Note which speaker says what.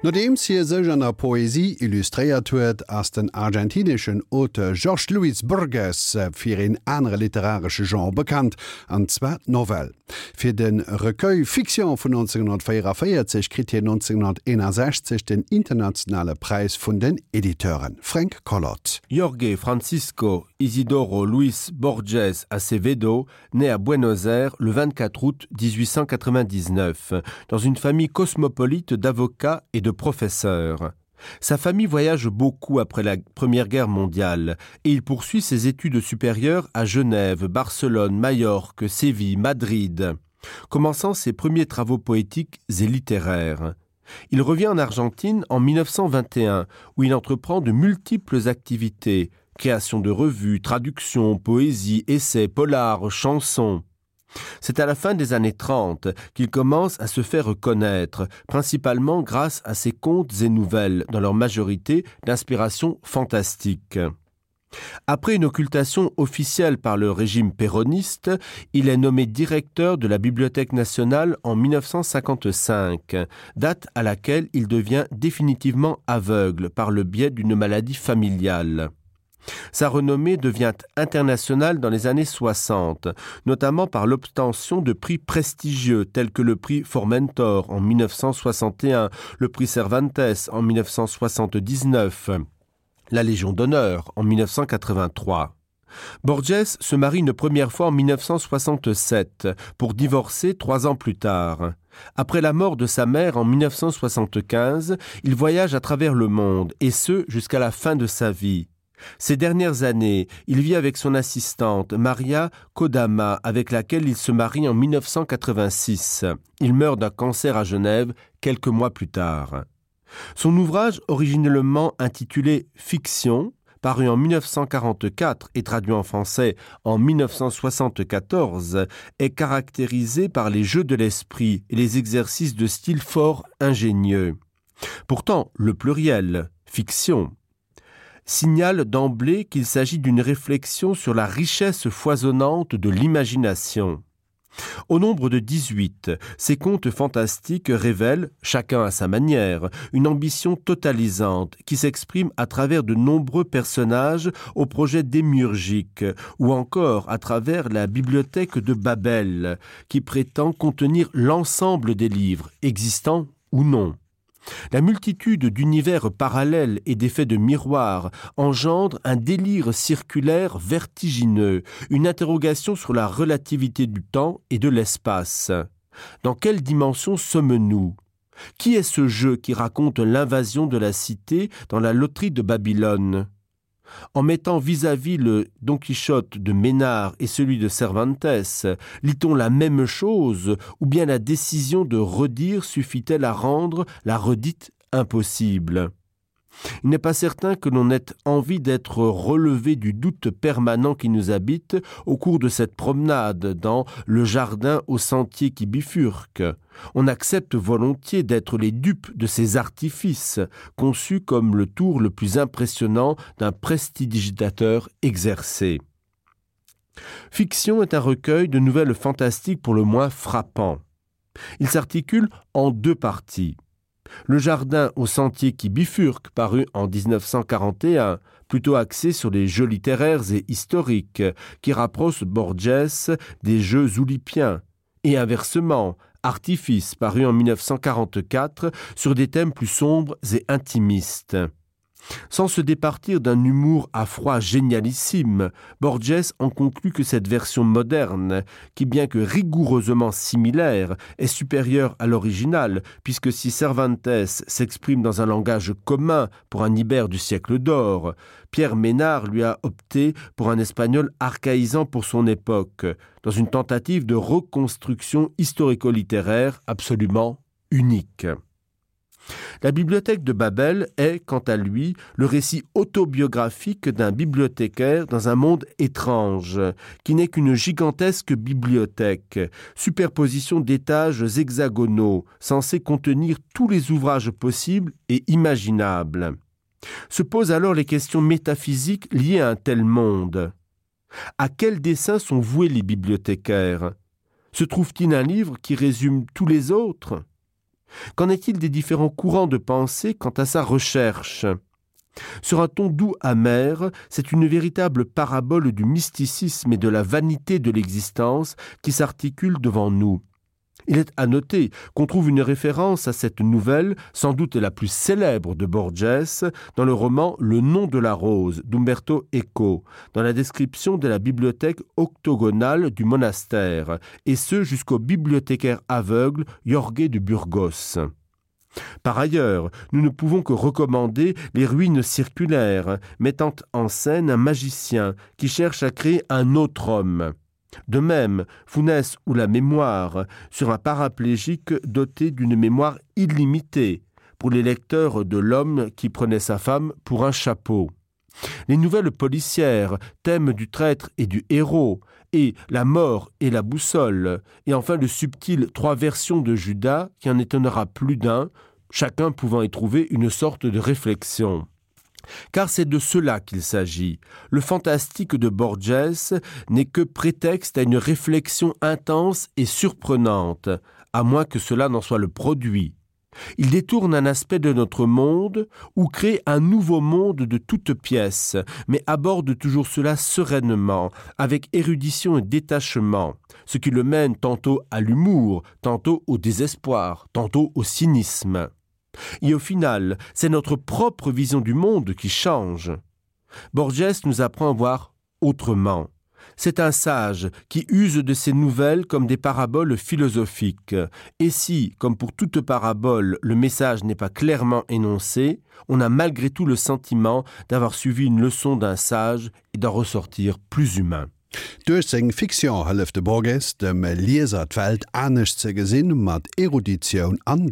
Speaker 1: Nodem sie sech an der Poesie illustrréiert huet ass den argentinischen Ote George Louis Burgess äh, fir en enre literarsche Genre bekannt anzwe Novel. Fi den Recueil Fiktion vun 1944 krit hier 1961 den internationale Preis vun den Frank Collot.
Speaker 2: Jorge Francisco Isidoro Luis Borges Acevedo naît à Buenos Aires le 24 août 1899 dans une famille cosmopolite d'avocats et de professeurs. Sa famille voyage beaucoup après la Première Guerre mondiale et il poursuit ses études supérieures à Genève, Barcelone, Majorque, Séville, Madrid, commençant ses premiers travaux poétiques et littéraires. Il revient en Argentine en 1921 où il entreprend de multiples activités création de revues, traduction, poésie, essais, polars, chansons. C'est à la fin des années 30 qu'il commence à se faire reconnaître, principalement grâce à ses contes et nouvelles, dans leur majorité d'inspiration fantastique. Après une occultation officielle par le régime péroniste, il est nommé directeur de la Bibliothèque nationale en 1955, date à laquelle il devient définitivement aveugle par le biais d'une maladie familiale. Sa renommée devient internationale dans les années 60, notamment par l'obtention de prix prestigieux tels que le prix Formentor en 1961, le prix Cervantes en 1979, la Légion d'honneur en 1983. Borges se marie une première fois en 1967 pour divorcer trois ans plus tard. Après la mort de sa mère en 1975, il voyage à travers le monde et ce jusqu'à la fin de sa vie. Ces dernières années, il vit avec son assistante Maria Kodama, avec laquelle il se marie en 1986. Il meurt d'un cancer à Genève quelques mois plus tard. Son ouvrage, originellement intitulé Fiction, paru en 1944 et traduit en français en 1974, est caractérisé par les jeux de l'esprit et les exercices de style fort ingénieux. Pourtant, le pluriel, fiction, signale d'emblée qu'il s'agit d'une réflexion sur la richesse foisonnante de l'imagination. Au nombre de 18, ces contes fantastiques révèlent, chacun à sa manière, une ambition totalisante qui s'exprime à travers de nombreux personnages au projet démiurgique ou encore à travers la bibliothèque de Babel qui prétend contenir l'ensemble des livres existants ou non. La multitude d'univers parallèles et d'effets de miroir engendre un délire circulaire vertigineux, une interrogation sur la relativité du temps et de l'espace. Dans quelle dimension sommes-nous? Qui est ce jeu qui raconte l'invasion de la cité dans la loterie de Babylone? En mettant vis-à-vis -vis le Don Quichotte de Ménard et celui de Cervantes, lit-on la même chose ou bien la décision de redire suffit-elle à rendre la redite impossible? Il n'est pas certain que l'on ait envie d'être relevé du doute permanent qui nous habite au cours de cette promenade dans le jardin au sentier qui bifurque. On accepte volontiers d'être les dupes de ces artifices, conçus comme le tour le plus impressionnant d'un prestidigitateur exercé. Fiction est un recueil de nouvelles fantastiques pour le moins frappant. Il s'articule en deux parties. Le jardin au sentier qui bifurque paru en 1941, plutôt axé sur les jeux littéraires et historiques, qui rapprochent Borges des jeux oulipiens, et inversement, artifice paru en 1944 sur des thèmes plus sombres et intimistes. Sans se départir d'un humour à froid génialissime, Borges en conclut que cette version moderne, qui bien que rigoureusement similaire, est supérieure à l'original, puisque si Cervantes s'exprime dans un langage commun pour un Ibère du siècle d'or, Pierre Ménard lui a opté pour un espagnol archaïsant pour son époque, dans une tentative de reconstruction historico-littéraire absolument unique. La bibliothèque de Babel est, quant à lui, le récit autobiographique d'un bibliothécaire dans un monde étrange, qui n'est qu'une gigantesque bibliothèque, superposition d'étages hexagonaux, censés contenir tous les ouvrages possibles et imaginables. Se posent alors les questions métaphysiques liées à un tel monde. À quel dessin sont voués les bibliothécaires? Se trouve-t-il un livre qui résume tous les autres? Qu'en est-il des différents courants de pensée quant à sa recherche? Sur un ton doux amer, c'est une véritable parabole du mysticisme et de la vanité de l'existence qui s'articule devant nous. Il est à noter qu'on trouve une référence à cette nouvelle, sans doute la plus célèbre de Borges, dans le roman Le nom de la rose d'Umberto Eco, dans la description de la bibliothèque octogonale du monastère, et ce jusqu'au bibliothécaire aveugle Jorge de Burgos. Par ailleurs, nous ne pouvons que recommander les ruines circulaires, mettant en scène un magicien qui cherche à créer un autre homme. De même, Founès ou la mémoire sur un paraplégique doté d'une mémoire illimitée pour les lecteurs de l'homme qui prenait sa femme pour un chapeau. Les nouvelles policières, thème du traître et du héros, et la mort et la boussole, et enfin le subtil trois versions de Judas qui en étonnera plus d'un, chacun pouvant y trouver une sorte de réflexion car c'est de cela qu'il s'agit. Le fantastique de Borges n'est que prétexte à une réflexion intense et surprenante, à moins que cela n'en soit le produit. Il détourne un aspect de notre monde ou crée un nouveau monde de toutes pièces, mais aborde toujours cela sereinement, avec érudition et détachement, ce qui le mène tantôt à l'humour, tantôt au désespoir, tantôt au cynisme. Et au final, c'est notre propre vision du monde qui change. Borges nous apprend à voir autrement. C'est un sage qui use de ces nouvelles comme des paraboles philosophiques. Et si, comme pour toute parabole, le message n'est pas clairement énoncé, on a malgré tout le sentiment d'avoir suivi une leçon d'un sage et d'en ressortir plus humain.
Speaker 1: Durch seg Fiktion hëllefte Borges dem anecht ze gesinn mat an.